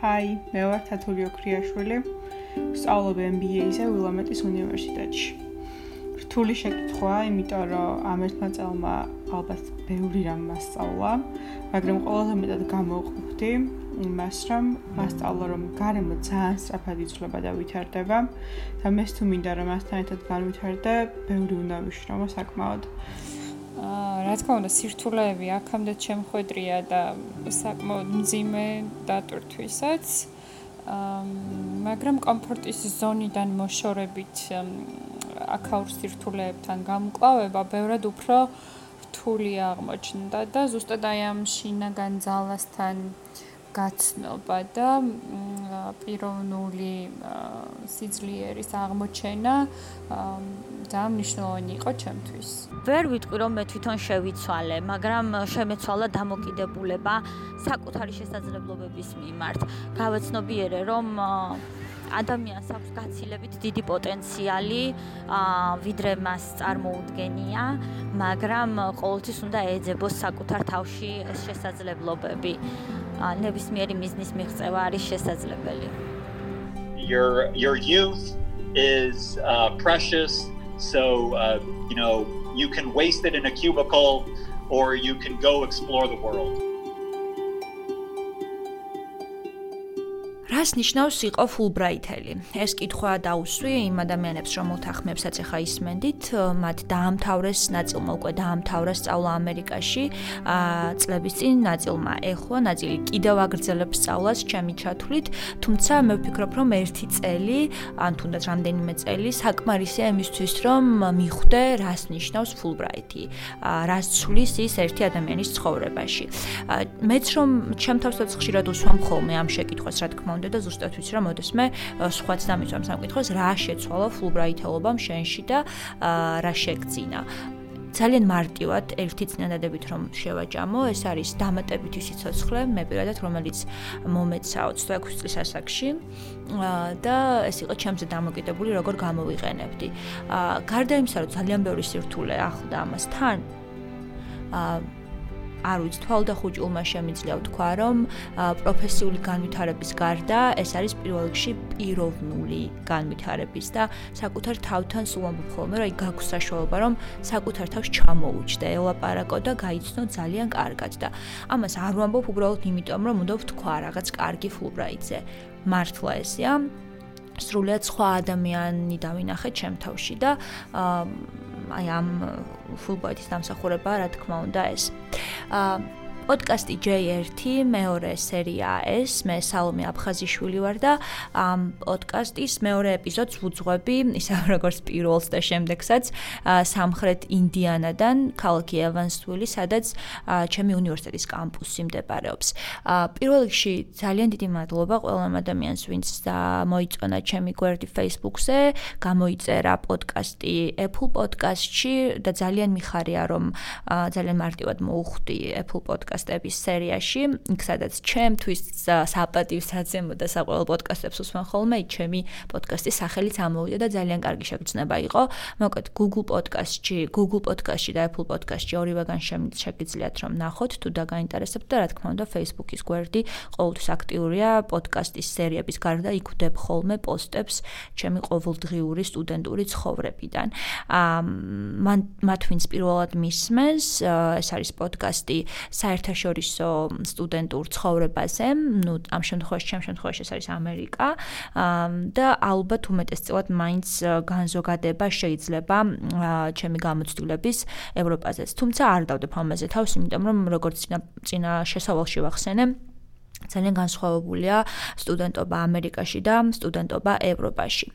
ჰაი, მე ვარ თათური ოქრიაშვილი. ვსწავლობ MBA-ზე ვილამეტის უნივერსიტეტში. რთული შეკითხვაა, იმიტომ რომ ამ ერთმა წელმა ალბათ ბევრი რამ მასწავლა, მაგრამ ყველაზე მეტად გამოვყვდი იმას, რომ მასწავლა რომ გარემო ძალიან სწრაფად იცვლება და ვითარდება და მეც თუ მინდა რომ მასთან ერთად განვითარდე, ბევრი უნდა ვიშრომო საკმაოდ. რა თქმა უნდა სირთულეები აქამდე შემხვედრია და საკმაოდ მძიმე დატვირთვისაც. მაგრამ კომფორტის ზონიდან მოშორებით აქაურ სირთულეებთან გამკლავება ბევრად უფრო რთული აღმოჩნდა და ზუსტად აი ამ შინაგან ძალასთან გაცნობა და პიროვნული სიძლიერის აღმოჩენა და მნიშვნელოვანი იყო ჩემთვის. ვერ ვიტყვი რომ მე თვითონ შევიცვალე, მაგრამ შემეცვალა დამოკიდებულება საკუთარი შესაძლებლობების მიმართ. გავეცნობიერე რომ ადამიანს აქვს გაცილებით დიდი პოტენციალი, ვიდრე მას წარმოუდგენია, მაგრამ ყოველთვის უნდა ეძებოს საკუთარ თავში ეს შესაძლებლობები. ნებისმიერი მიზნის მიღწევა არის შესაძლებელი. Your your youth is uh precious so uh you know you can waste it in a cubicle or you can go explore the world. რას ნიშნავს იყო ფულბრაითელი? ეს კითხვა დაუსვი იმ ადამიანებს, რომელთა ხმებსაც ახლა ისმენდით, მათ დაამთავრეს ნაწილმა უკვე დაამთავრა სწავლა ამერიკაში, წლების წინ ნაწილმა ეხლა ნაწილი კიდევ აგრძელებს სწავლას ჩემი ჩათვლით, თუმცა მე ვფიქრობ, რომ ერთი წელი, ან თუნდაც რამდენიმე წელი საკმარისია იმისთვის, რომ მიხვდე, რას ნიშნავს ფულბრაითი, რას ცვლის ის ერთი ადამიანის ცხოვრებაში. მეც რომ ჩემ თავსაც ხშირად უსვამ ხოლმე ამ შეკითხვას, რა თქმა უნდა, და ზუსტად ვიცი რა მოდესმე სხვაც დამიცვამ სამკითხოს რა შეცვალა ფულბრაითელობამ შენში და რა შეგძინა. ძალიან მარტივად ერთი წინადადებით რომ შევაჯამო ეს არის დამატებითი სიცოცხლე მე პირადად რომელიც მომეცა 26 წლის ასაკში და ეს იყო ჩემზე დამოკიდებული როგორ გამოვიყენებდი. გარდა იმისა რომ ძალიან ბევრი სირთულე ახლდა ამასთან არ ვიცი, თვალდახუჭულმა შემიძლია ვთქვა, რომ პროფესიული განვითარების გარდა ეს არის პირველ რიგში პიროვნული განვითარების და საკუთარ თავთან სულ ამბობ ხოლმე, რომ აი გაქვს საშუალება, რომ საკუთარ თავს ჩამოუჩდე, ელაპარაკო და გაიცნო ძალიან კარგად და ამას არ ვამბობ უბრალოდ იმიტომ, რომ უნდა ვთქვა რაღაც კარგი ფულბრაიტზე. მართლა ესეა. სრულიად სხვა ადამიანი დავინახე ჩემ თავში და აი ამ ფულბოეთის დამსახურება რა თქმა უნდა ეს. აა პოდკასტი J1 მეორე სერია ეს მე სალომე აფხაზიშვილი ვარ და ამ პოდკასტის მეორე ეპიზოდს ვუძღვები ისა როგორც პირველს და შემდეგსაც სამხრეთ ინდიანადან ქალაქი ევანსვილი სადაც ჩემი უნივერსიტეტის კამპუსი მდებარეობს. პირველ რიგში ძალიან დიდი მადლობა ყველამ ადამიანს ვინც მოიწონა ჩემი გვერდი Facebook-ზე გამოიწერა პოდკასტი Apple Podcast-ში და ძალიან მიხარია რომ ძალიან მარტივად მოუხვდი Apple Podcast პოდკასტების სერიაში, სადაც ჩემთვის საპატივ საცემო და საყოველთაო პოდკასტებს უსმენ ხოლმე, ჩემი პოდკასტის სახელიც ამოვიდა და ძალიან კარგი შეგრძნება იყო. მოკლედ Google Podcast-ში, Google Podcast-ში და Apple Podcast-ში ორივეგან შეგიძლიათ რომ ნახოთ თუ დაგაინტერესებთ და რა თქმა უნდა Facebook-ის გვერდი ყოველთვის აქტიურია პოდკასტის სერიების გარდა იქ ვდებ ხოლმე პოსტებს ჩემი ყოველდღიური სტუდენტური ცხოვრებიდან. აა მან მათ ვინც პირველად მისმენს, ეს არის პოდკასტი საერთო საერთაშორისო სტუდენტურ ცხოვრებაზე, ну, ამ შემთხვევაში, ჩემ შემთხვევაში ეს არის ამერიკა, და ალბათ უმეტესწილად მაინც განზოგადება შეიძლება ჩემი გამოცდილების ევროპაზეც. თუმცა არ დავდებ ამაზე თავს, იმიტომ რომ როგორც წინა წინა შესავალში ვახსენე, ძალიან განსხვავებულია სტუდენტობა ამერიკაში და სტუდენტობა ევროპაში.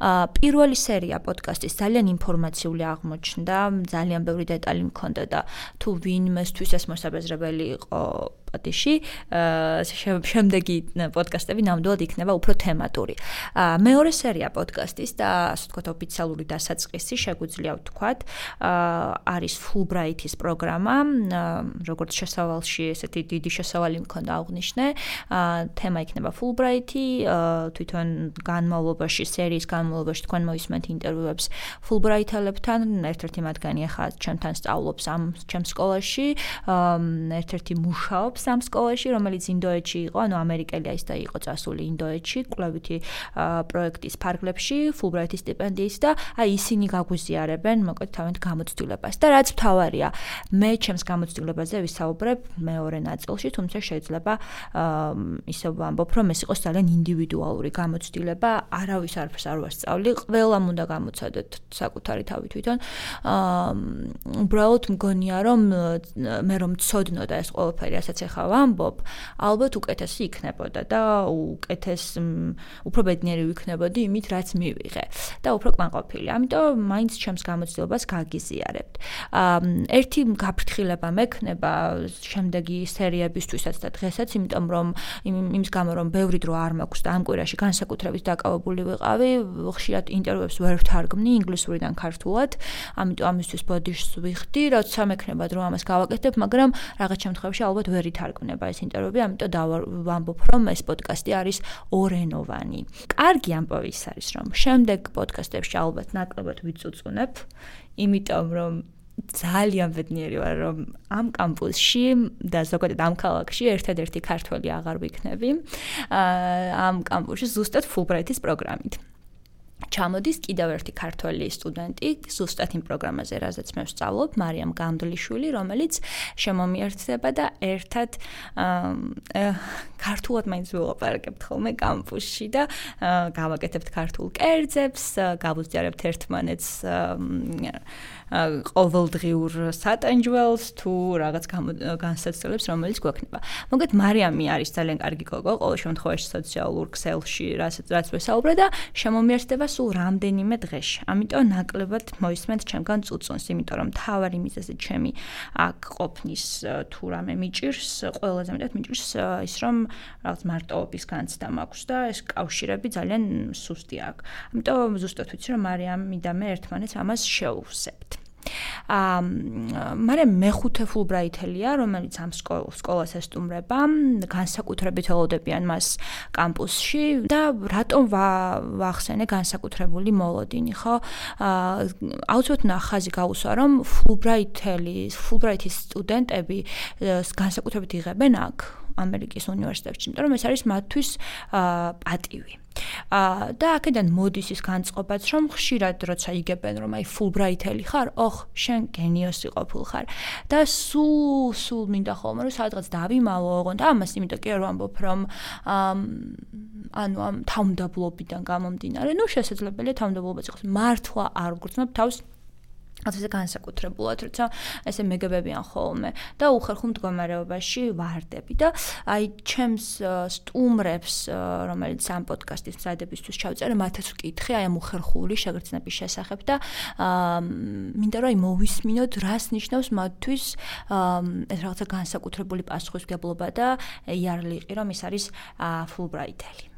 აა პირველი სერია პოდკასტის ძალიან ინფორმაციული აღმოჩნდა, ძალიან ბევრი დეტალი მქონდა და თუ ვინმესთვის ეს მოსაბეზრებელი იყო პოდკასტში შემდეგი პოდკასტები ნამდვილად იქნება უფრო თემატური. მეორე სერია პოდკასტის და ასე ვთქვათ ოფიციალური დასაწყისი შეგვიძლია ვთქვათ არის Fulbright-ის პროგრამა, როგორც შესავალში ესეთი დიდი შესავალი მქონდა აღნიშნე. თემა იქნება Fulbright-ი, თვითონ განმავლობაში, სერიის განმავლობაში თქვენ მოისმენთ ინტერვიუებს Fulbright-ელებთან, ერთ-ერთი მათგანი ახლა ჩემთან სწავლობს ამ ჩემ სკოლაში, ერთ-ერთი მუშაობს კვლევებს ამ სკოლაში, რომელიც ინდოეთში იყო, ანუ ამერიკელია ის და იყო წასული ინდოეთში კვლევითი პროექტის ფარგლებში, Fulbright-ის სტიპენდიის და აი ისინი გაგვიზიარებენ მოკლედ თავენთ გამოცდილებას. და რაც მთავარია, მე ჩემს გამოცდილებაზე ვისაუბრებ მეორე ნაწილში, თუმცა შეიძლება ისე ვამბობ, რომ ეს იყოს ძალიან ინდივიდუალური გამოცდილება, არავის არაფერს არ ვასწავლი, ყველამ უნდა გამოცადოთ საკუთარი თავი თვითონ. აა უბრალოდ მგონია, რომ მე რომ ცოდნო და ეს ყველაფერი ასაც ახლა ვამბობ, ალბათ უკეთესი იქნებოდა და უკეთეს უფრო ბედნიერი ვიქნებოდი იმით, რაც მივიღე და უფრო კმაყოფილი. ამიტომ მაინც ჩემს გამოცდილებას გაგიზიარებთ. აა ერთი გაფრთხილება მექნება შემდეგი სერიებისთვისაც და დღესაც, იმიტომ რომ იმის გამო რომ ბევრი დრო არ მაქვს და ამ კვირაში განსაკუთრებით დაკავებული ვიყავი, ხშირად ინტერვიუებს ვერ ვთარგმნი ინგლისურიდან ქართულად, ამიტომ ამისთვის ბოდიშს ვიხდი, როცა მექნება დრო ამას გავაკეთებ, მაგრამ რაღაც შემთხვევაში ალბათ ვერ ითარგმნება ეს ინტერვიუები, ამიტომ დავამბობ, რომ ეს პოდკასტი არის ორენოვანი. კარგი ამბავი ის არის, რომ შემდეგ პოდკასტებში ალბათ ნაკლებად ვიწუწუნებ, იმიტომ რომ ძალიან ბედნიერი ვარ რომ ამ კამპუსში და ზოგადად ამ ქალაქში ერთადერთი ქართველი აღარ ვიქნები. ამ კამპუსში ზუსტად Fulbright-ის პროგრამით. ჩამოდის კიდევ ერთი ქართველი სტუდენტი ზუსტად იმ პროგრამაზე, რაზეც მე ვსწავლობ, მარიამ გამდლიშვილი, რომელიც შემომიერთდება და ერთად ქართულად მაინც ვილაპარაკებთ ხოლმე კამპუსში და გავაკეთებთ ქართულ კერძებს, გავუძიარებთ ერთმანეთს ყოველდღიურ სატანჯველს თუ რაღაც განსაცდელებს, რომელიც გვექნება. მოგეთ მარიამი არის ძალიან კარგი გოგო, ყოველ შემთხვევაში სოციალურ ქსელში, რასაც რაც ვესაუბრე და შემომიერთდება სულ რამდენიმე დღეში. ამიტომ ნაკლებად მოისმენთ ჩემგან წუწუნს, იმიტომ რომ თავარი მიზეზი ჩემი აქ ყოფნის თუ რამე მიჭირს, ყველაზე მეტად მიჭირს ის რომ რაღაც მარტოობის განცდა მაქვს და ეს კავშირები ძალიან სუსტი აქვს. ამიტომ ზუსტად ვიცი რომ მარიამი და მე ერთმანეთს ამას შევუსებთ. აა მაგრამ მეხუთე ფულბრაითელია, რომელიც ამ სკოლას ესტუმრება, განსაკუთრებით ელოდებიან მას კამპუსში და რატომ ვახსენე განსაკუთრებული მოლოდინი, ხო? აა აუცილებლად ნახაზი გაუსვა, რომ ფულბრაითელი, ფულბრაითის სტუდენტები განსაკუთრებით იღებენ აქ ამერიკის უნივერსიტეტში, იმიტომ რომ ეს არის მათთვის პატივი. აა და აქედან მოდის ის განწყობაც, რომ ხშირად როცა იგებენ, რომ აი ფულბრაითელი ხარ, ოხ, შენ გენიოსი ყოფილ ხარ. და სულ სულ მინდა ხოლმე რომ სადღაც დავიმალო ოღონდ. და ამას იმიტომ კი არ ვამბობ, რომ აა ანუ ამ თავმდაბლობიდან გამომდინარე, ნუ შესაძლებელია თავმდაბლობაც იყოს, მართლა არ ვგრძნობ თავს ასე განსაკუთრებულად, როცა ესე მეგებებიან ხოლმე და უხერხულ მდგომარეობაში ვარდები და აი ჩემს სტუმრებს, რომელიც ამ პოდკასტის მზადებისთვის ჩავწერე, მათაც ვკითხე აი ამ უხერხული შეგრძნების შესახებ და მინდა რომ აი მოვისმინოთ, რას ნიშნავს მათთვის ეს რაღაცა განსაკუთრებული პასუხისგებლობა და იარლიყი, რომ ის არის ფულბრაითელი.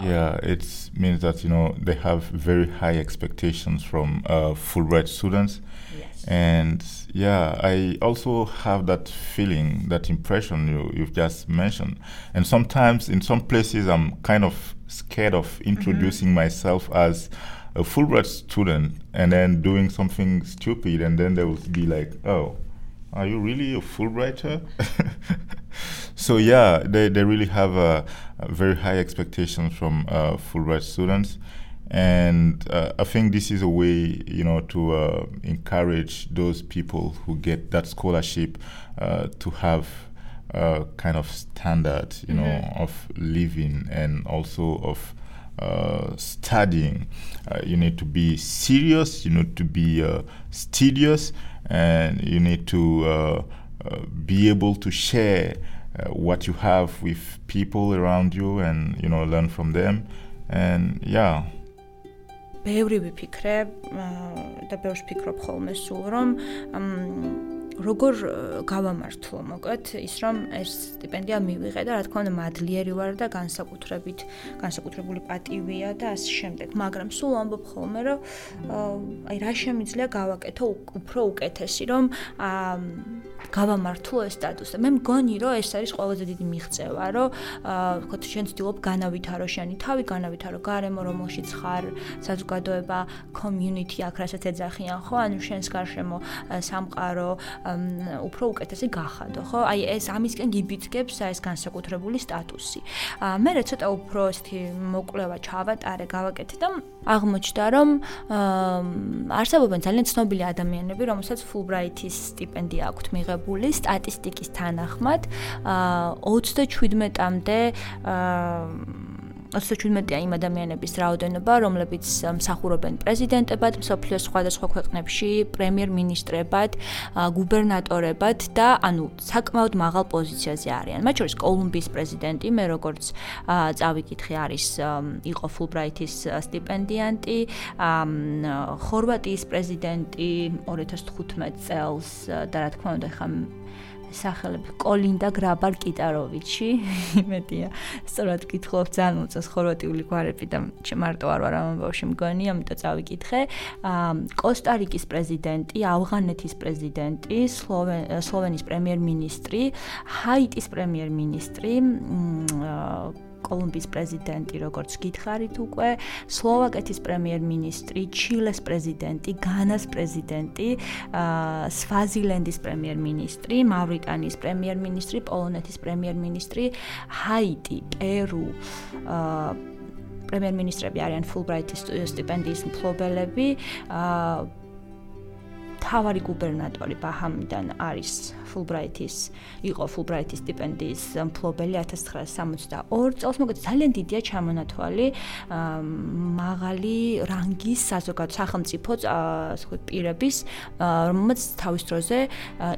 Yeah, it means that you know they have very high expectations from uh, Fulbright students, yes. and yeah, I also have that feeling, that impression you you've just mentioned, and sometimes in some places I'm kind of scared of introducing mm-hmm. myself as a Fulbright student and then doing something stupid, and then they will be like, "Oh, are you really a Fulbrighter?" so yeah, they they really have a very high expectations from uh, Fulbright students. And uh, I think this is a way, you know, to uh, encourage those people who get that scholarship uh, to have a kind of standard, you mm-hmm. know, of living and also of uh, studying. Uh, you need to be serious. You need to be uh, studious, and you need to uh, uh, be able to share uh, what you have with people around you and you know learn from them and yeah ბევრი ვიფიქრე და ბევრს ფიქრობ ხოლმე სულ რომ როგორ გავამართლო მოკლედ ის რომ ეს სტიპენდია მივიღე და რა თქმა უნდა მადლიერი ვარ და განსაკუთრებით განსაკუთრებული პატივია და ასე შემდეგ მაგრამ სულ ამბობ ხოლმე რომ აი რა შემიძლია გავაკეთო უფრო უკეთესი რომ გავამართლო ეს სტატუსი. მე მგონი, რომ ეს არის ყველაზე დიდი მიღწევა, რომ ვთქვათ, შენ ცდილობ განავითარო შენი თავი, განავითარო გარემო, რომელშიც ხარ, საზოგადოება, community აქ რასაც ეძახიან, ხო? ანუ შენს გარშემო სამყარო, უფრო უკეთესი გახადო, ხო? აი ეს ამისკენ გიბიძგებს ეს განსაკუთრებული სტატუსი. მე რა ცოტა უფრო ესეთი მოკლევა ჩავატარე, გავაკეთე და აღმოჩნდა, რომ არსებობენ ძალიან ცნობილი ადამიანები, რომელსაც Fulbright-ის სტიპენდია აქვთ მიღებული სტატისტიკის თანახმად, 27-მდე აა 27-ია იმ ადამიანების რაოდენობა, რომლებიც მსახურობენ პრეზიდენტებად, მსოფლიოს სხვადასხვა ქვეყნებში, პრემიერ-მინისტრებად, გუბერნატორებად და ანუ საკმაოდ მაღალ პოზიციაზე არიან. მათ შორის კოლუმბიის პრეზიდენტი, მე როგორც წავიკითხე, არის იყო Fulbright-ის სტიპენდიანტი, ხორვატიის პრეზიდენტი 2015 წელს და რა თქმა უნდა, ხა სახელები კოლინდა გრაბარ კიტაროვიჩი. იმედია. სწორად გითხობ ძალიან უწეს ხორვატიული გვარები და მარტო არ ვარ ამ ბავში მგონი ამიტომ წავიკითხე. კოსტარიკის პრეზიდენტი ავღანეთის პრეზიდენტი სლოვენის პრემიერ-მინისტრი ჰაიტის პრემიერ-მინისტრი კოლუმბიის პრეზიდენტი, როგორც გითხარით უკვე, სლოვაკეთის პრემიერ-მინისტრი, ჩილეს პრეზიდენტი, განას პრეზიდენტი, აა სვაზილენდის პრემიერ-მინისტრი, მავრიტანიის პრემიერ-მინისტრი, პოლონეთის პრემიერ-მინისტრი, ჰაიტი, პერუ, აა პრემიერ-მინისტრები არიან ფულბრაითის სტიპენდიის მფლობელები, აა თავარი გუბერნატორი ბაჰამიდან არის ფულბრაითის იყო ფულბრაითის სტიპენდიის მფლობელი 1962 წელს მოგეთ ძალიან დიდია ჩამონათვალი მაღალი რანგის საზოგადო სახელმწიფო ასე პირების რომელმაც თავის დროზე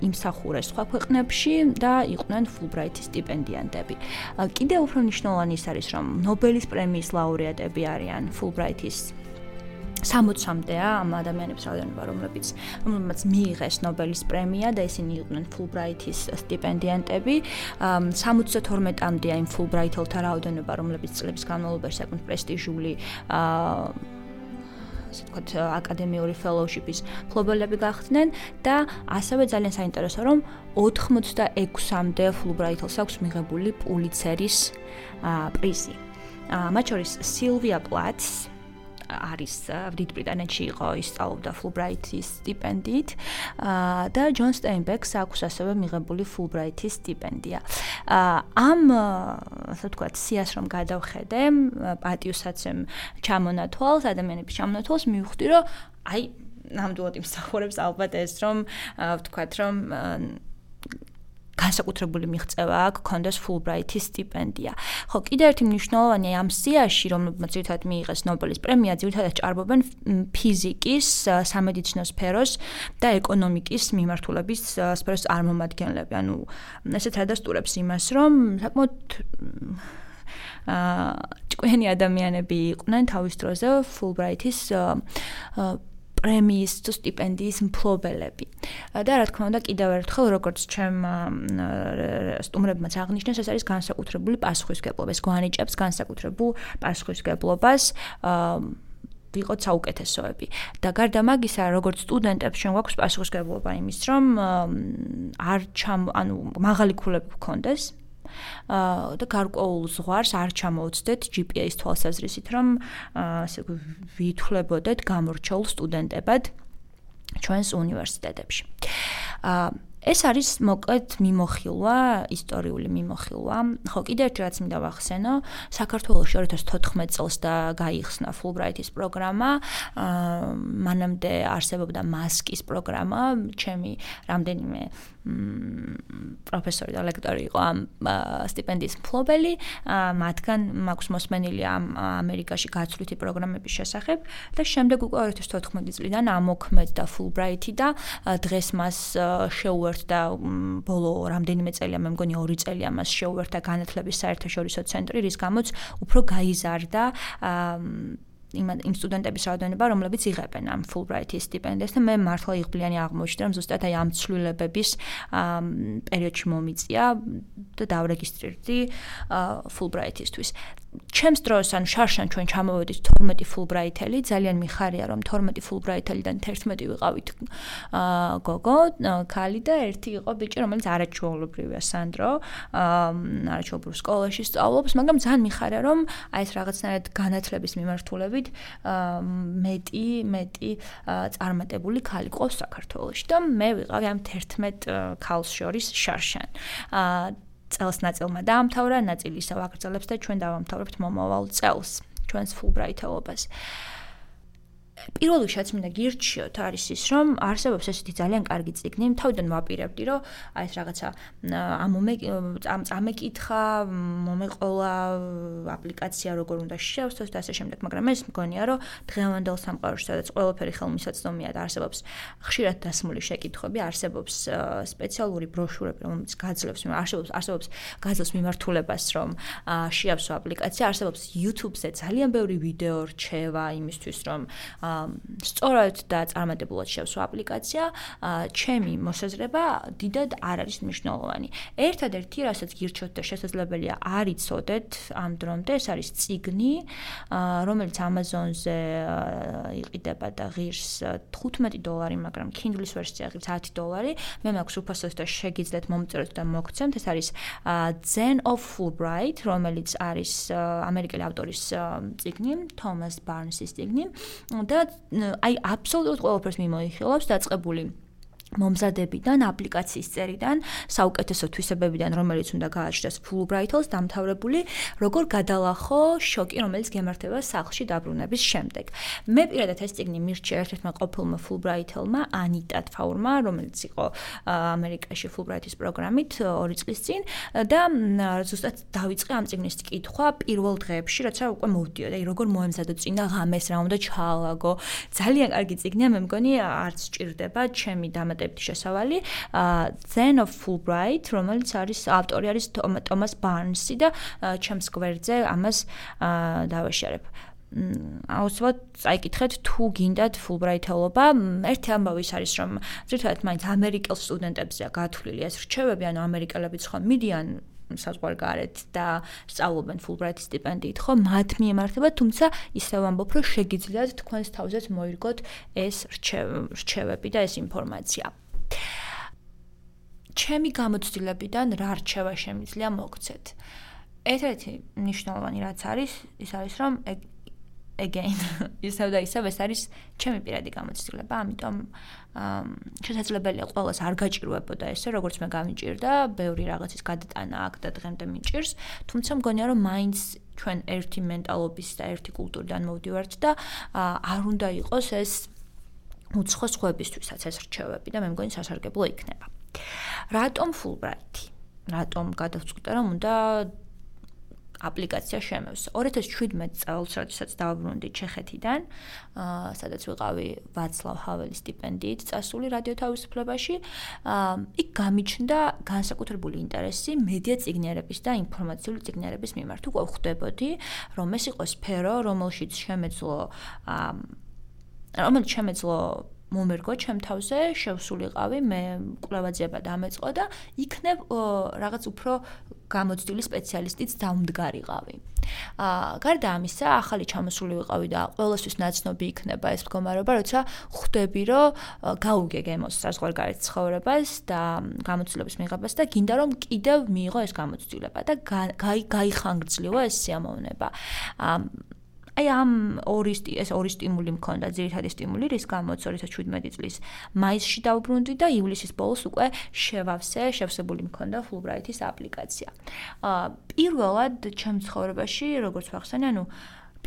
იმსახურეს სხვა ქვეყნებში და იყვნენ ფულბრაითის სტიპენდიანტები. კიდევ უფრო მნიშვნელოვანი ის არის რომ ნობელის პრემიის ლაურეატები არიან ფულბრაითის 60-მდეა ამ ადამიანებს რაოდენობა, რომლებიც რომლებიც მიიღეს ნობელის პრემია და ისინი იყვნენ Fulbright-ის სტიპენდიანტები. 72-მდეა იმ Fulbright-ელთა რაოდენობა, რომლებიც წლების განმავლობაში საკმაოდ პრესტიჟული აა ასე ვთქვათ, აკადემიური fellowship-ის ფლობელები გახდნენ და ასევე ძალიან საინტერესო რომ 86-მდე Fulbright-ელს აქვს მიღებული პულიცერის პრიზი. მათ შორის სილვია პლატს არის დიდ ბრიტანეთში იყო ისწავლობდა Fulbright-ის სტიპენდიით და ჯონ სტეინბეკს აქვს ასევე მიღებული Fulbright-ის სტიპენდია. ამ ასე ვთქვათ, სიას რომ გადავხედე, პატიოსაცემ ჩამონათვალს, ადამიანების ჩამონათვალს მივხვდი, რომ აი ნამდვილად იმსახურებს ალბათ ეს რომ ვთქვათ, რომ განსაკუთრებული მიღწევა აქვს კონდეს ფულბრაითის სტიპენდია. ხო, კიდევ ერთი მნიშვნელოვანია ამ სიაში, რომელმაც ერთად მიიღეს ნობელის პრემია, ძირითადად ჭარბობენ ფიზიკის, სამედიცინო სფეროს და ეკონომიკის მიმართულების სფეროს წარმომადგენლები. ანუ ესეც ადასტურებს იმას, რომ საკმაოდ აა ჭკვიანი ადამიანები იყვნენ თავის დროზე ფულბრაითის პრემიის თუ სტიპენდიის მფლობელები. და რა თქმა უნდა, კიდევ ერთხელ, როგორც ჩემ სტუმრებმაც აღნიშნეს, ეს არის განსაკუთრებული პასუხისგებლობა. ეს გვანიჭებს განსაკუთრებულ პასუხისგებლობას ვიყოთ საუკეთესოები. და გარდა მაგისა, როგორც სტუდენტებს ჩვენ გვაქვს პასუხისგებლობა იმის, რომ არ ჩამ, ანუ მაღალი ქულები გქონდეს, და გარკვეულ ზღვარს არ ჩამოუცდეთ GPA-ის თვალსაზრისით, რომ ასე ვითვლებოდეთ გამორჩეულ სტუდენტებად ჩვენს უნივერსიტეტებში. აა ეს არის მოკლედ მიმოხილვა, ისტორიული მიმოხილვა. ხო, კიდევ ერთი რაც მინდა ვახსენო, საქართველოს 2014 წელს და გაიხსნა Fulbright-ის პროგრამა. აა მანამდე არსებობდა მასკის პროგრამა, ჩემი რამდენიმე პროფესორი და ლექტორი იყო ამ სტიპენდიის მფლობელი. მათგან მაქვს მოსმენილი ამ ამერიკაში გაცვლითი პროგრამების შესახებ და შემდეგ უკვე 2014 წლიდან ამოქმედდა Fulbright-ი და დღეს მას შეუერ შეუერთდა ბოლო რამდენიმე წელია, მე მგონი 2 წელია მას შეუერთდა განათლების საერთაშორისო ცენტრი, რის გამოც უფრო გაიზარდა იმ იმ სტუდენტების რაოდენობა, რომლებიც იღებენ ამ Fulbright-ის სტიპენდიას და მე მართლა იღბლიანი აღმოჩნდა, რომ ზუსტად აი ამ ცვლილებების პერიოდში მომიწია და დავრეგისტრირდი Fulbright-ისთვის. ჩემს დროს ან შარშან ჩვენ ჩამოვედით 12 ფულბრაითელი, ძალიან მიხარია რომ 12 ფულბრაითელიდან 11 ვიყავით აა გოგო, ქალი და ერთი იყო ბიჭი, რომელიც არაჩვეულებრივია სანდრო, აა არაჩვეულებრივ სკოლაში სწავლობს, მაგრამ ძალიან მიხარია რომ აი ეს რაღაცნაირად განათლების მიმართულებით აა მეტი მეტი წარმატებული ქალი ყავს საქართველოში და მე ვიყავი ამ 11 ქალს შორის შარშან. აა წელს ნაწილმა დაამთავრა, ნაწილი ისევ აგრძელებს და ჩვენ დავამთავრებთ მომავალ წელს ჩვენს ფულბრაითელობას. პირველ რიგშიც მინდა გირჩიოთ არის ის რომ არსებობს ესეთი ძალიან კარგი ციგნი თავიდან ვაპირებდი რომ აი ეს რაღაცა ამომე ამეკითხა მომეყოლა აპლიკაცია როგორ უნდა შევსწოს და ასე შემდეგ მაგრამ ეს მგონია რომ დღევანდელ სამყაროში სადაც ყველაფერი ხელმისაწვდომია და არსებობს ხშირად დასმული შეკითხვები არსებობს სპეციალური ბროშურები რომელიც გაძლევს არსებობს არსებობს გაძლევს მიმართულებას რომ შეავსო აპლიკაცია არსებობს YouTube-ზე ძალიან ბევრი ვიდეო რჩევა იმისთვის რომ სწორად და წარმატებულად შევსვა აპლიკაცია, ჩემი მოსაზრება დიდად არ არის მნიშვნელოვანი. ერთადერთი, რასაც გირჩევთ და შესაძლებელია არიცოდეთ ამ დრომდე, ეს არის ციგნი, რომელიც Amazon-ზე იყიდება და ღირს 15 დოლარი, მაგრამ Kindle-ის ვერსია ღირს 10 დოლარი. მე მაქვს უფასოს და შეგიძლიათ მომწეროთ და მოგცემთ. ეს არის Zen of Fulbright, რომელიც არის ამერიკელი ავტორის ციგნი, Thomas Barnes-ის ციგნი და აი აბსოლუტურად ყველაფერს მიმოიხილავს დაწყებული მომზადებიდან, აპლიკაციის წერიდან, საუკეთესო თვისებებიდან, რომელიც უნდა გააჩნდეს Fulbright-ს დამთავრებული, როგორ გადალახო შოკი, რომელიც გემართება სახლში დაბრუნების შემდეგ. მე პირადად ეს ციგნი მირჩია ერთ-ერთმა ყოფილმა Fulbright-ელმა, ანიტა თფაურმა, რომელიც იყო ამერიკაში Fulbright-ის პროგრამით 2 წლის წინ და ზუსტად დავიწყე ამ ციგნის კითხვა პირველ დღეებში, როცა უკვე მოვდიოდა, აი როგორ მოემზადო წინა ღამეს, რა უნდა ჩაალაგო. ძალიან კარგი ციგნია, მე მგონი არც ჭირდება ჩემი დამატება სტუდენტების შესავალი Zen of Fulbright, რომელიც არის ავტორი არის Thomas Barnes-ი და ჩემს გვერდზე ამას დავაშერებ. აუცილებლად წაიკითხეთ თუ გინდათ Fulbright-ელობა. ერთი ამბავი ის არის, რომ ზოგადად მაინც ამერიკელ სტუდენტებზეა გათვლილი ეს რჩევები, ანუ ამერიკელებიც ხო მიდიან საზღვარგარეთ და სწავლობენ Fulbright სტიპენდიით, ხო, მათ მიემართება, თუმცა ისევ ამბობ, რომ შეგიძლიათ თქვენს თავზეც მოირგოთ ეს რჩევები და ეს ინფორმაცია. ჩემი გამოცდილებიდან რა რჩევა შემიძლია მოგცეთ? ერთ-ერთი მნიშვნელოვანი რაც არის, ის არის, რომ again ისევ და ისევ ეს არის ჩემი პირადი გამოცდილება, ამიტომ შესაძლებელია ყოველას არ გაჭირვებოდა ესე, როგორც მე გამიჭირდა, ბევრი რაღაცის გადატანა აქ და დღემდე მიჭირს, თუმცა მგონია რომ მაინც ჩვენ ერთი მენტალობის და ერთი კულტურიდან მოვდივართ და არ უნდა იყოს ეს უცხო სხვებისთვისაც ეს რჩევები და მე მგონი სასარგებლო იქნება. რატომ Fulbright? რატომ გადავწყვიტე რომ უნდა აპლიკაცია შემევსო. 2017 წელს, როდესაც დავბრუნდი ჩეხეთიდან, აა სადაც ვიყავი ვაცლავ ჰაველის სტიპენდიით წასული რადიო თავისუფლებაში, აა იქ გამიჩნდა განსაკუთრებული ინტერესი მედია ციგნიერების და ინფორმაციული ციგნიერების მიმართ. უკვე ხვდებოდი, რომ ეს იყო სფერო, რომელშიც შემეძლო აა რომელიც შემეძლო მომერგო ჩემ თავზე, შევსულიყავი, მე კვლევაძიება დამეწყო და იქნებ რაღაც უფრო გამოცდილი სპეციალისტიც დაუმდგარიყავი. აა, გარდა ამისა, ახალი ჩამოსული ვიყავი და ყოველთვის ნაცნობი იქნება ეს მდგომარეობა, როცა ხვდები, რომ გაუგეგ ემოს საზღვარგარეთ ცხოვრებას და გამოცდილების მიღებას და გინდა რომ კიდევ მიიღო ეს გამოცდილება და გაიხანგრძლივო ეს სიამოვნება. აა აი ამ ორი ეს ორი სტიმული მქონდა, ძირითადი სტიმული, რის გამოც 2017 წლის მაისში დავბრუნდი და ივლისის ბოლოს უკვე შევავსე, შევსებული მქონდა Fulbright-ის აპლიკაცია. აა პირველად ჩემ ცხოვრებაში, როგორც ვახსენე, ანუ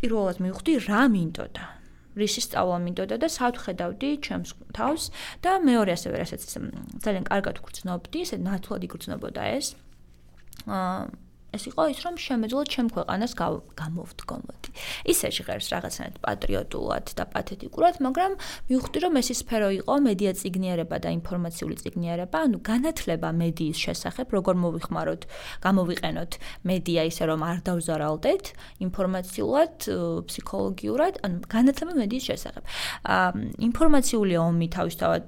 პირველად მივხვდი რა მინდოდა. რისი სწავლა მინდოდა და საერთხედავდი ჩემს თავს და მეორე ასევე რასაც ძალიან კარგად ვგრძნობდი, ესე ნათლად იგრძნობოდა ეს. აა ეს იყო ის რომ შემეძლო ჩემ ქვეყანას გამოვდგომოდი. ისე ჟღერს რაღაცნაირად პატრიოტულად და პათეტიკურად, მაგრამ მივხვდი რომ ეს სფერო იყო მედია ციგნიერება და ინფორმაციული ციგნიერება, ანუ განათლება მედიის შესახებ, როგორ მოვიხმაროთ, გამოვიყენოთ მედია ისე რომ არ დავზარალდეთ ინფორმაციულად, ფსიქოლოგიურად, ანუ განათლება მედიის შესახებ. აა ინფორმაციული ომი თავისთავად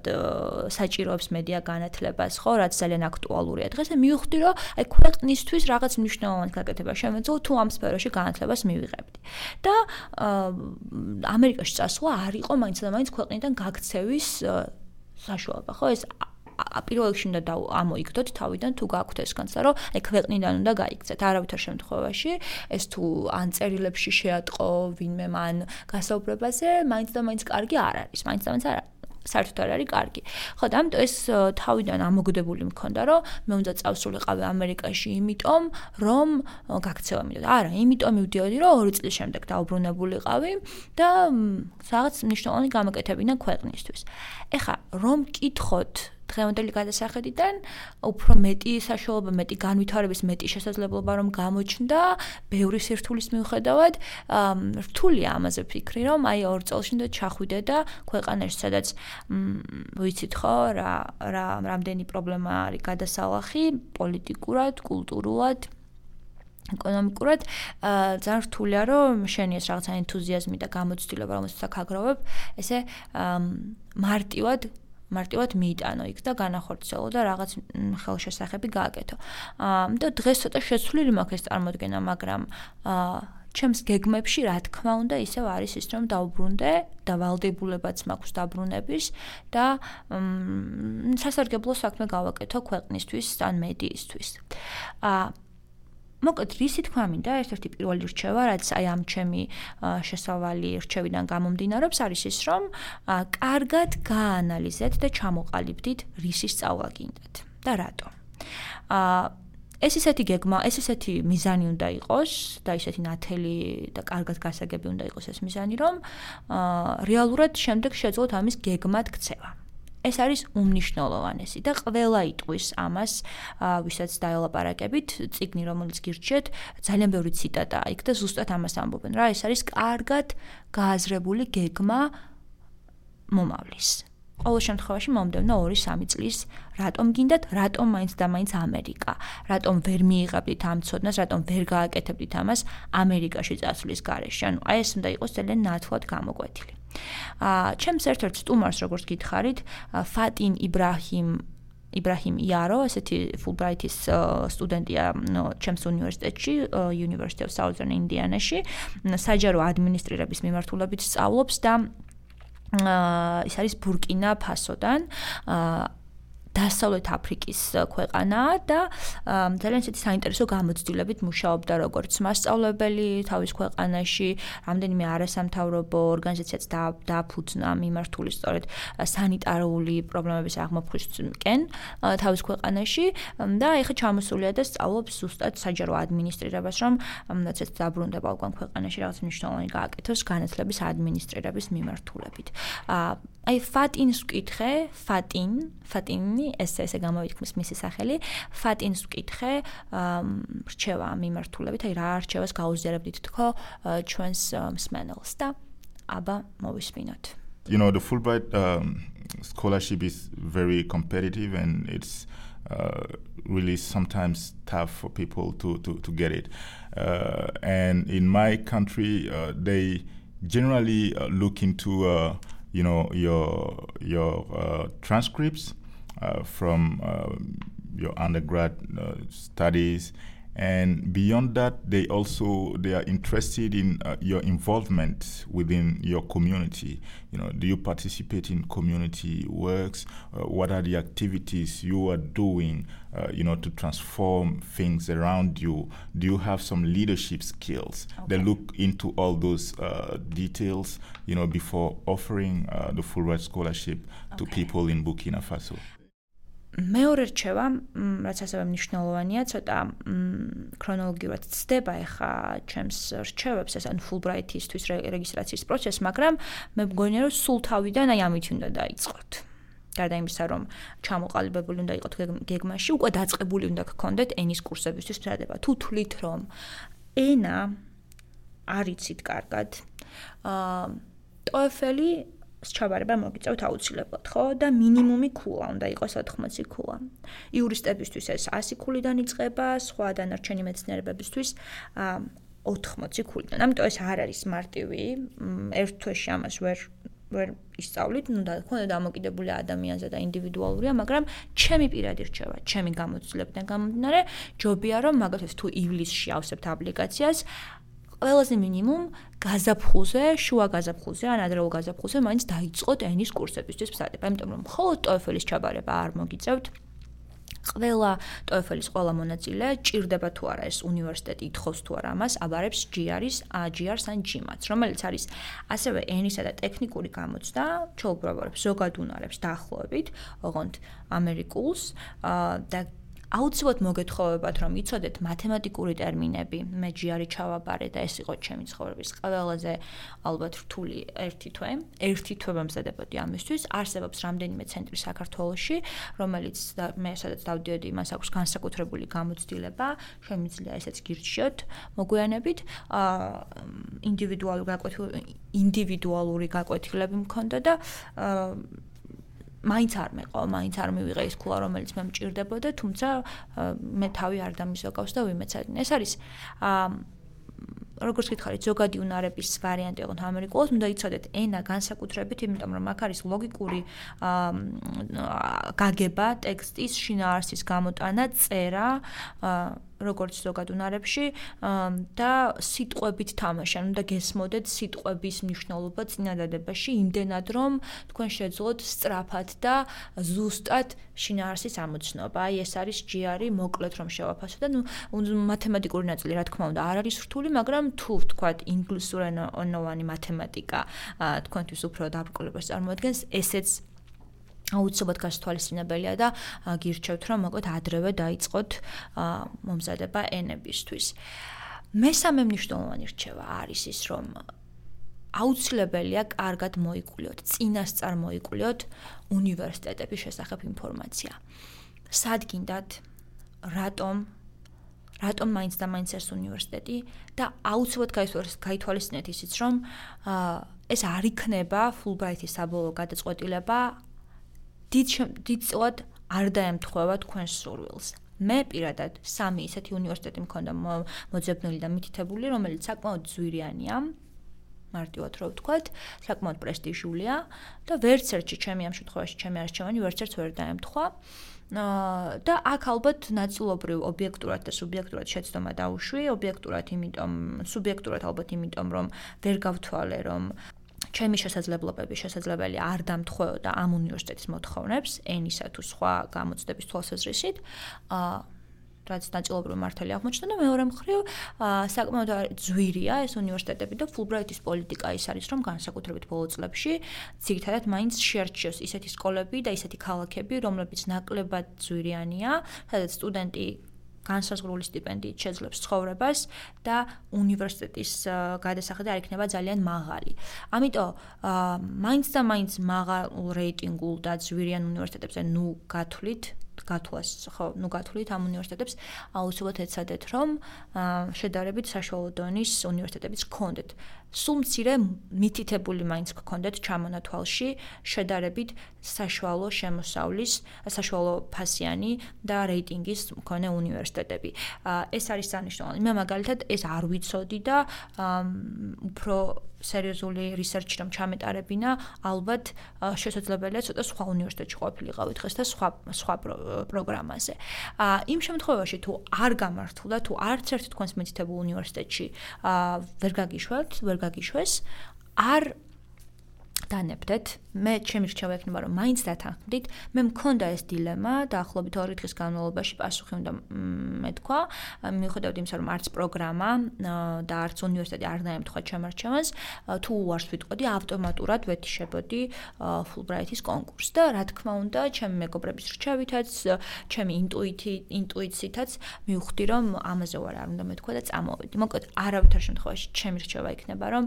საჭიროებს მედია განათლებას, ხო, რაც ძალიან აქტუალურია. დღეს მივხვდი რომ აი ქვეყნისთვის რაღაც მნიშვნელოვანი გაკეთება შემეძლო თუ ამ სფეროში განათლებას მივიღებდი. და ამერიკაში წასვლა არ იყო მაინც და მაინც ქვეყნიდან გაქცევის საშუალება, ხო? ეს პირველ რიგში უნდა ამოიგდოთ თავიდან თუ გაქვთ ეს განცდა, რომ აი ქვეყნიდან უნდა გაიქცეთ. არავითარ შემთხვევაში ეს თუ ან წერილებში შეატყო ვინმე მან გასაუბრებაზე, მაინც და მაინც კარგი არ არის. მაინც და მაინც არ არის. საერთოდ არ არის კარგი. ხო და ამიტომ ეს თავიდან ამოგდებული მქონდა, რომ მე უნდა წავსულიყავი ამერიკაში, იმიტომ რომ გაქცევა მინდოდა. არა, იმიტომ მივდიოდი, რომ 2 წლის შემდეგ დაუბრუნებულიყავი და რაღაც მნიშვნელოვანი გამოკეთებინა ქვეყნისთვის. ეხა რომ კითხოთ დღევანდელი გადასახედიდან უფრო მეტი საშუალება, მეტი განვითარების, მეტი შესაძლებლობა რომ გამოჩნდა, ბევრი სირთულის მიუხედავად, რთულია ამაზე ფიქრი, რომ აი ორ წელში უნდა ჩახვიდე და ქვეყანაში, სადაც ვიცით ხო, რა რა რამდენი პრობლემა არის გადასალახი პოლიტიკურად, კულტურულად ეკონომიკურად ძალიან რთულია რომ შენი ეს რაღაცა ენთუზიაზმი და გამოცდილება რომელსაც აქ აგროვებ ესე მარტივად მარტივად მიიტანო იქ და განახორციელო და რაღაც ხელშესახები გააკეთო. აა და დღეს ცოტა შეცვლილი მაქვს ეს წარმოქმნა, მაგრამ აა ჩემს გეგმებში რა თქმა უნდა ისევ არის ის რომ დაუბრუნდე და ვალდებულებაც მაქვს დაბრუნების და სასარგებლო საქმე გავაკეთო ქვეყნისთვის ან მედიისთვის. აა მოკლედ რისი თქვა მინდა ერთ-ერთი პირველი რჩევა რაც აი ამ ჩემი შესავალი რჩევიდან გამომდინარეობს არის ის რომ კარგად გაანალიზეთ და ჩამოყალიბდით რისი სწავლა გინდათ და რატო ა ეს ისეთი გეგმა, ეს ისეთი მიზანი უნდა იყოს და ისეთი ნათელი და კარგად გასაგები უნდა იყოს ეს მიზანი, რომ აა რეალურად შემდეგ შეძლოთ ამის გეგმად ქცევა. ეს არის უმნიშვნელოვანესი და ყველა იტყვის ამას, ვისაც დაელაპარაკებით, ციგნი რომელიც გირჩეთ, ძალიან ბევრი ციტატაა იქ და ზუსტად ამას ამბობენ რა, ეს არის კარგად გააზრებული გეგმა მომავლის. ყოველ შემთხვევაში მომდევნო 2-3 წლის რატომ გინდათ, რატომ მაინც და მაინც ამერიკა? რატომ ვერ მიიღებდით ამ ცოდნას, რატომ ვერ გააკეთებდით ამას ამერიკაში წასვლის გარეშე? ანუ აი ეს უნდა იყოს ძალიან ნათლად გამოკვეთილი. აა ჩემს ერთ-ერთ სტუმარს როგორც გითხარით, ფატინ იბრაჰიმ იბრაჰიმ იარო, ესეთი ფულბრაითის სტუდენტია ჩემს უნივერსიტეტში, University of Southern Indiana-ში, საჯარო ადმინისტრირების მიმართულებით სწავლობს და აა ის არის ბურკინა ფასოდან. აა დასავლეთ აფრიკის ქვეყანაა და ძალიან ისეთი საინტერესო გამოცდილებით მუშაობდა როგორც მასწავლებელი თავის ქვეყანაში, რამდენიმე არასამთავრობო ორგანიზაციაც დააფუძნა მიმართული სწორედ სანიტარული პრობლემების აღმოფხვისკენ თავის ქვეყანაში და ეხა ჩამოსულია და სწავლობს ზუსტად საჯარო ადმინისტრირებას, რომ რაცაც დაბრუნდება უკან ქვეყანაში რაღაც მნიშვნელოვანი გააკეთოს განათლების ადმინისტრირების მიმართულებით. აი ფატინს ვკითხე, ფატინ, ფატინი, ეს ესე გამოვიქმნის მისი სახელი, ფატინს ვკითხე, რჩევა მიმართულებით, აი რა რჩევას გაუზიარებდით თქო ჩვენს მსმენელს და აბა მოვისმინოთ. You know the Fulbright um, scholarship is very competitive and it's uh, really sometimes tough for people to to to get it. Uh, and in my country uh, they generally uh, look into uh, you know your your uh, transcripts uh, from uh, your undergrad uh, studies and beyond that they also they are interested in uh, your involvement within your community you know do you participate in community works uh, what are the activities you are doing uh, you know to transform things around you do you have some leadership skills okay. they look into all those uh, details you know before offering uh, the full ride scholarship okay. to people in burkina faso მეორე რჩევა, რაც ასევე მნიშვნელოვანია, ცოტა ქრონოლოგიურად ცდება ახლა ჩემს რჩევებს, ეს ან Fulbright-ისთვის რეგისტრაციის პროცესი, მაგრამ მე მგონია, რომ სულ თავიდან აი ამით უნდა დაიწყოთ. გარდა იმისა, რომ ჩამოყალიბებული უნდა იყოთ გეგმაში, უკვე დაწყებული უნდა გქონდეთ ენის კურსებისთვის მზადება. თუ თვლით, რომ ენა არიცით კარგად, აა TOEFL-ი ჩაბარება მოგიწევთ აუცილებლად, ხო? და მინიმუმი ქულა უნდა იყოს 80 ქულა. იურისტებისთვის ეს 100 ქულიდან იწყება, სხვა დანარჩენი მეცნიერებებისთვის ა 80 ქულიდან. ამიტომ ეს არ არის მარტივი. ერთ თვეში ამას ვერ ვერ ისწავლით, ნუ და ხონდა დამოკიდებული ადამიანზე და ინდივიდუალურია, მაგრამ ჩემი პირადი რჩევა, ჩემი გამოცდილებიდან გამომდინარე, ჯობია რომ მაგალითად თუ ივლისში ავსებთ აპლიკაციას, ყველაზე მინიმუმ გაზაფხულზე, შუა გაზაფხულზე, ან ადრეულ გაზაფხულზე მაინც დაიწყოთ ენის კურსებისთვის ფსადება, იმიტომ რომ მხოლოდ TOEFL-ის ჩაბარება არ მოგიწევთ. ყველა TOEFL-ის ყველა მონაწილე ჭირდება თუ არა ეს უნივერსიტეტი ითხოვს თუ არა ამას, აბარებს GR-ის, GR-ს ან GMAT-ს, რომელიც არის ასევე ენისა და ტექნიკური გამოცდა, ჩაუბრალებს ზოგად უნარებს დაახლოებით, ოღონდ ამერიკულს და აუცილებლად მოგეთხოვებათ რომ იცოდეთ მათემატიკური ტერმინები. მე ჯიარი ჩავაბარე და ეს იყო ჩემი ცხოვრების ყველაზე ალბათ რთული ერთი თვე. ერთი თვე მომზადებოდი ამისთვის. არსებობს რამდენიმე ცენტრი საქართველოში, რომელიც მე სადაც დავდიოდი, მას აქვს განსაკუთრებული გამოცდილება. შემიძლია ესეც გირჩიოთ მოგვიანებით. აა ინდივიდუალური გაკვეთილება ინდივიდუალური გაკვეთილები მქონდა და აა მაინც არ მეყო, მაინც არ მივიღე ის ქულა, რომელიც მე მჭირდებოდა, თუმცა მე თავი არ დამიზოგავს და ვიმეცადინე. ეს არის აა როგორც გითხარით, ზოგადი უნარების ვარიანტი ოღონდ ამერიკულოს, უნდა იცოდეთ ენა განსაკუთრებით, იმიტომ რომ აქ არის ლოგიკური აა გაგება ტექსტის, შინაარსის გამოტანა, წერა, აა როგორც ზოგად უნარებში და სიტყვებით თამაში, ანუ და გესმოდეთ სიტყვების მნიშვნელობა წინადადებაში, იმდენად რომ თქვენ შეძლოთ სწრაფად და ზუსტად შინაარსის ამოცნობა. აი ეს არის GR-ი, მოკლედ რომ შევაფასო და ნუ მათემატიკური ნაწილი, რა თქმა უნდა, არ არის რთული, მაგრამ თუ ვთქვათ ინგლისურენოვანი მათემატიკა თქვენთვის უფრო დაბრკოლებას წარმოადგენს, ესეც აუცილებლად გასთვალისწინებელია და გირჩევთ რომ მოკლედ ადრევე დაიწყოთ მომზადება ენებისთვის. მესამე მნიშვნელოვანი რჩევა არის ის რომ აუცილებელია კარგად მოიკულიოთ, წინასწარ მოიკულიოთ უნივერსიტეტების შესახებ ინფორმაცია. სად გინდათ? რატომ? რატომ მაინც და მაინც ეს უნივერსიტეტი და აუცილებლად გაითვალისწინეთ ისიც რომ ეს არ იქნება Fulbright-ის საბოლოო გადაწყვეტილება დიდ დიდ წილად არ დაემთხვევა თქვენს სურვილს. მე პირადად სამი ისეთი უნივერსიტეტი მქონდა მოძებნილი და მითითებული, რომელიც საკმაოდ ძვირიანია. მარტივად რო ვთქვათ, საკმაოდ პრესტიჟულია და ვერც ერთი ჩემი ამ შემთხვევაში ჩემი არჩევანი ვერც ერთ ვერ დაემთხვა. და აქ ალბათ ნაწილობრივ ობიექტურად და სუბიექტურად შეცდომა დაუშვი, ობიექტურად იმიტომ, სუბიექტურად ალბათ იმიტომ, რომ ვერ გავთვალე, რომ ჩემი შესაძლებლობები შესაძლებელი არ დამთხეოდა ამ უნივერსიტეტის მოთხოვნებს ენისა თუ სხვა გამოცდების თვალსაზრისით. აა რაც ნაწილობრივ მართალი აღმოჩნდა და მეორე მხრივ საკმაოდ ძვირია ეს უნივერსიტეტები და ფულბრაიტის პოლიტიკა ის არის რომ განსაკუთრებით ბოლო წლებში ძირითადად მაინც შეარჩიოს ისეთი სკოლები და ისეთი ქალაქები რომლებიც ნაკლებად ძვირიანია სადაც სტუდენტი განსაზღვრული სტიპენდიით შეძლებს ცხოვრებას და უნივერსიტეტის გადასახადი არ იქნება ძალიან მაღალი. ამიტომ მაინც და მაინც მაღალ რეიტინგულ და ძვირიან უნივერსიტეტებზე ნუ გათვლით გათვლას ხო ნუ გათვლით ამ უნივერსიტეტებს აუცილებლად ეცადეთ რომ შედარებით საშუალო დონის უნივერსიტეტებიც გქონდეთ. სულ მცირე მითითებული მაინც გქონდეთ ჩამონათვალში შედარებით საშუალო შემოსავლის, საშუალო ფასიანი და რეიტინგის მქონე უნივერსიტეტები. ეს არის სანიშნავი. მე მაგალითად ეს არ ვიცოდი და უფრო სერიოზული რისერჩი რომ ჩამეტარებინა, ალბათ შესაძლებელია ცოტა სხვა უნივერსიტეტში ყოფილიყავით დღეს და სხვა სხვა პროგრამაზე. აა იმ შემთხვევაში თუ არ გამართულა, თუ არც ერთ თქვენს მითითებულ უნივერსიტეტში აა ვერ გაგიშვათ, ვერ გაგიშვეს, არ დანებდეთ. მე ჩემი რჩევა ექნება რომ მაინც დათანხმდით. მე მქონდა ეს დილემა დაახლოებით 2 დღის განმავლობაში პასუხი უნდა მეთქვა. მიუხედავად იმისა რომ არც პროგრამა და არც უნივერსიტეტი არ დაემთხვა ჩემ რჩევას, თუ უარს ვიტყოდი ავტომატურად ვეთიშებოდი Fulbright-ის კონკურსს და რა თქმა უნდა, ჩემი მეგობრების რჩევითაც, ჩემი ინტუიტი ინტუიციითაც მივხვდი რომ ამაზე ვარ არ უნდა მეთქვა და წამოვედი. მოკლედ არავითარ შემთხვევაში ჩემი რჩევა იქნება რომ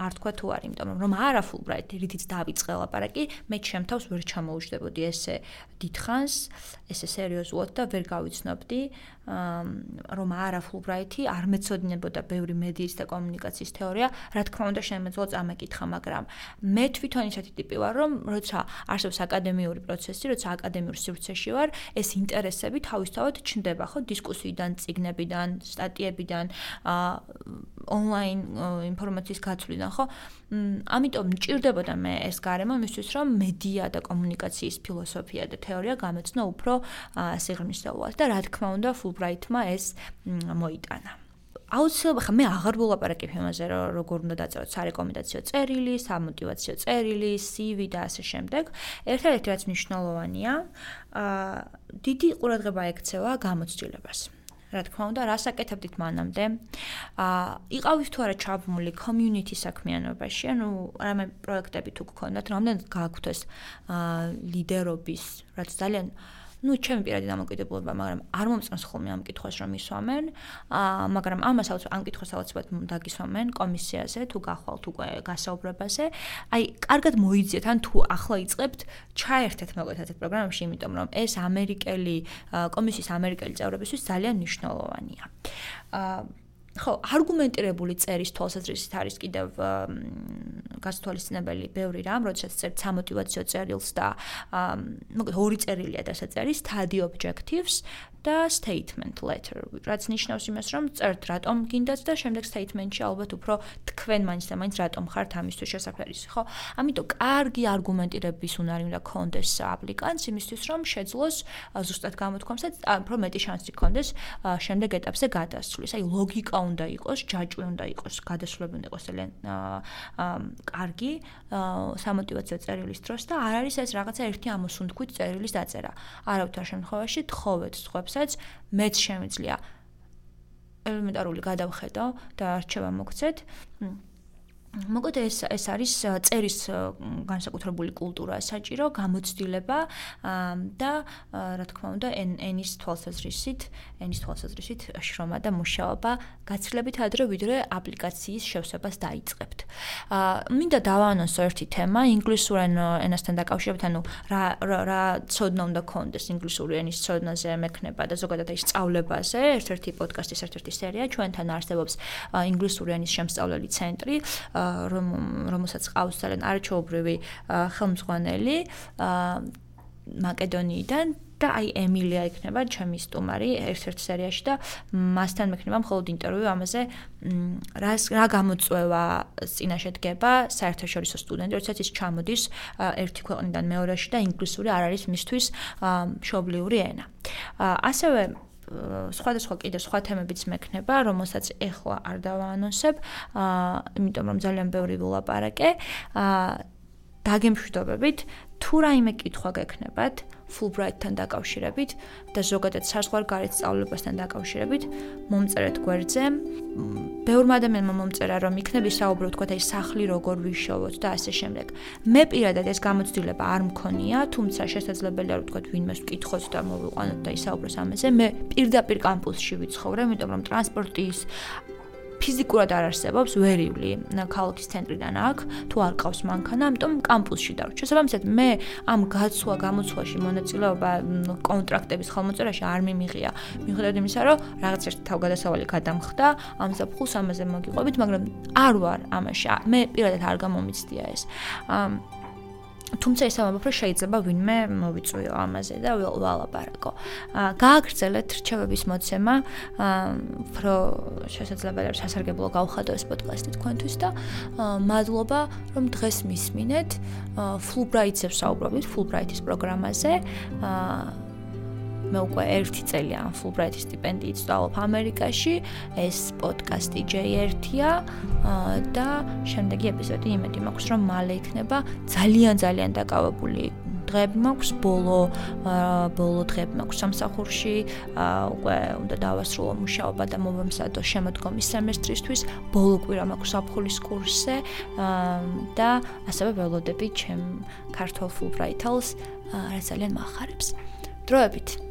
არ თქვა თუ არ, იმიტომ რომ არა Fulbright რითიც დავიწყე ლაპარაკი, მე ჩემთავს ვერ ჩამოუждდებოდი ესე დიდხანს, ესე სერიოზულად და ვერ გავიცნობდი, რომ არა Fulbright-ი არ მეცოდინებოდა ბევრი მედიის და კომუნიკაციის თეორია, რა თქმა უნდა შემეძლო წამეკითხა, მაგრამ მე თვითონ ისეთი ტიპი ვარ, რომ როცა არსებობს აკადემიური პროცესი, როცა აკადემიურ სივრცეში ვარ, ეს ინტერესები თავისთავად ჩნდება, ხო, დისკუსიიდან, წიგნებიდან, სტატიებიდან, აა ონლაინ ინფორმაციის გაცვლიდან, ხო? ამიტომ მჭირდებოდა მე ეს გარემო იმისთვის, რომ მედია და კომუნიკაციის ფილოსოფია და თეორია გამეცნო უფრო სიღრმისეულად და რა თქმა უნდა, Fulbright-მა ეს მოიტანა. აუცილებლად ხა მე აღარ ვილაპარაკებ იმაზე რომ როგორ უნდა დაწეროთ სარეკომენდაციო წერილი, სამოტივაციო წერილი, CV და ასე შემდეგ. ერთ-ერთი რაც მნიშვნელოვანია, აა დიდი ყურადღება ექცევა გამოცდილებას. რა თქმა უნდა, რას აკეთებდით მანამდე? აა იყავით თუ არა ჩაბმული community საქმიანობაში, ანუ რამე პროექტები თუ გქონდათ, რამდენად გააქვთ ეს აა ლიდერობის, რაც ძალიან ну, ჩემი პირადი დამოკიდებულება, მაგრამ არ მომწონს ხოლმე ამ კითხვას რომ ისვამენ. აა, მაგრამ ამას აუცილებლად ამ კითხვას აუცილებლად დაგისვამენ კომისიაზე თუ გახვალთ უკვე გასაუბრებაზე. აი, კარგად მოიძიეთ, ან თუ ახლა იწყებთ, ჩაერთეთ მოგეთათ პროგრამაში, იმიტომ რომ ეს ამერიკელი კომისიის ამერიკელი წევრებისთვის ძალიან მნიშვნელოვანია. აა ხო, არგუმენტირებული წერის თვალსაზრისით არის კიდევ გასთვალისწინებელი ბევრი რამ, როდესაც წერთ სამოტივაციო წერილს და მოკლედ ორი წერილია დასაწერის study objectives და statement letter, რაც ნიშნავს იმას, რომ წერთ რატომ გინდათ და შემდეგ statement-ში ალბათ უფრო თქვენ მაინც და მაინც რატომ ხართ ამისთვის შესაძლებელი, ხო? ამიტომ კარგი არგუმენტირების უნარი უნდა კონდეს აპლიკანტს იმისთვის, რომ შეძლოს ზუსტად გამოთქვამს და უფრო მეტი შანსი კონდეს შემდეგ ეტაპზე გადასვლის. აი ლოგიკა უნდა იყოს, ჯაჭვი უნდა იყოს, გადასვლები უნდა იყოს ძალიან კარგი სამოტივაციო წერილის დროს და არ არის ეს რაღაცა ერთი ამოსუნთქვით წერილის დაწერა. არავითარ შემთხვევაში თხოვეთ სხვებს რასაც მეც შემიძლია ელემენტარული გადავხედო და არჩევა მოგცეთ. მოკლედ ეს ეს არის წერის განსაკუთრებული კულტურა საჭირო გამოცდილება და რა თქმა უნდა ენის თვალსაზრისით ენის თვალსაზრისით შრომა და მუშაობა გაცილებით ადრე ვიდრე აპლიკაციის შევსებას დაიწყებთ. აა მინდა დავაანონსო ერთი თემა ინგლისურ ენასთან დაკავშირებით ანუ რა რა ცოდნა უნდა გქონდეს ინგლისური ენის ცოდნაზე მექნება და ზოგადად ის სწავლებაზე ერთ-ერთი პოდკასტის ერთ-ერთი სერია ჩვენთან არსებობს ინგლისური ენის შემსწავლელი ცენტრი რომ რომელსაც ყავს ძალიან არჩეობრივი ხელმძღვანელი მაკედონიიდან და აი ემილია იქნება ჩემი სტუმარი ერთ-ერთ სერიაში და მასთან მექნება მხოლოდ ინტერვიუ ამაზე რას რა გამოწვევა წინაშე დგება საერთაშორისო სტუდენტი, როდესაც ის ჩამოდის ერთი ქვეყნიდან მეორეში და ინგლისური არ არის მისთვის მშობლიური ენა. ასევე სხვადასხვა კიდე სხვა თემებიც მექნება, რომელსაც ეხლა არ დავაანონსებ, აა, იმიტომ რომ ძალიან ბევრი ვილაპარაკე. აა, დაგემშვიდობებით, თუ რაიმე კითხვა გექნებათ, Fulbright-თან დაკავშირებით და ზოგადად საზღვარგარეთ სწავლებასთან დაკავშირებით, მომწერეთ გვერდზე. ბევრმა ადამიანმა მომწერა, რომ იქნები საუბრო თქვა აი სახლი როგორ ვიშოვოთ და ასე შემდეგ. მე პირადად ეს გამოცდილება არ მქონია, თუმცა შესაძლებელია რომ თქვა ვინმე ვკითხოთ და მოვიყვანოთ და ისაუბროს ამაზე. მე პირდაპირ კამპუსში ვიცხოვრე, იმიტომ რომ ტრანსპორტის ფიზიკურად არ არსებობს ვერივლი ქალაქის ცენტრიდან აქ თუ არ ყავს მანქანა, ამიტომ კამპუსში დავრჩ. შესაბამისად, მე ამ გაცვლა გამოცვლაში მონაწილეობა კონტრაქტების ხელმოწერაში არ მიმიღია. მიუხედავად იმისა, რომ რაღაც ერთ თავგადასავალი გადამხდა, ამ საფხულს ამაზე მოგიყვებით, მაგრამ არ ვარ ამაში. მე პირადად არ გამომიცდია ეს. აა თუმცა ისე ვამბობ, რომ შეიძლება ვინმე მოვიწვიო ამაზე და ვალაპარაკო. აა გააგრძელეთ რჩევების მოცემა, აა უფრო შესაძლებელია სასარგებლო გავხადო ეს პოდკასტი თქვენთვის და მადლობა, რომ დღეს მისმინეთ. Fulbright-ზე ვსაუბრობთ, Fulbright-ის პროგრამაზე. აა მე უკვე ერთი წელი ამ Fulbright-ის სტიპენდიით ვსწავლობ ამერიკაში. ეს პოდკასტი J1-ია და შემდეგი ეპიზოდი იმედი მაქვს, რომ მალე იქნება ძალიან ძალიან დაკავებული დღეები მაქვს ბოლო ბოლო დღეები მაქვს სამსახურში. უკვე უნდა დავასრულო მუშაობა და მოვემზადო შემოდგომის სემესტრისთვის. ბოლო კვირა მაქვს საფხულის კურსზე და ასევე ველოდები ჩემ ქართულ Fulbright-ს რაც ძალიან მაახარებს დროებით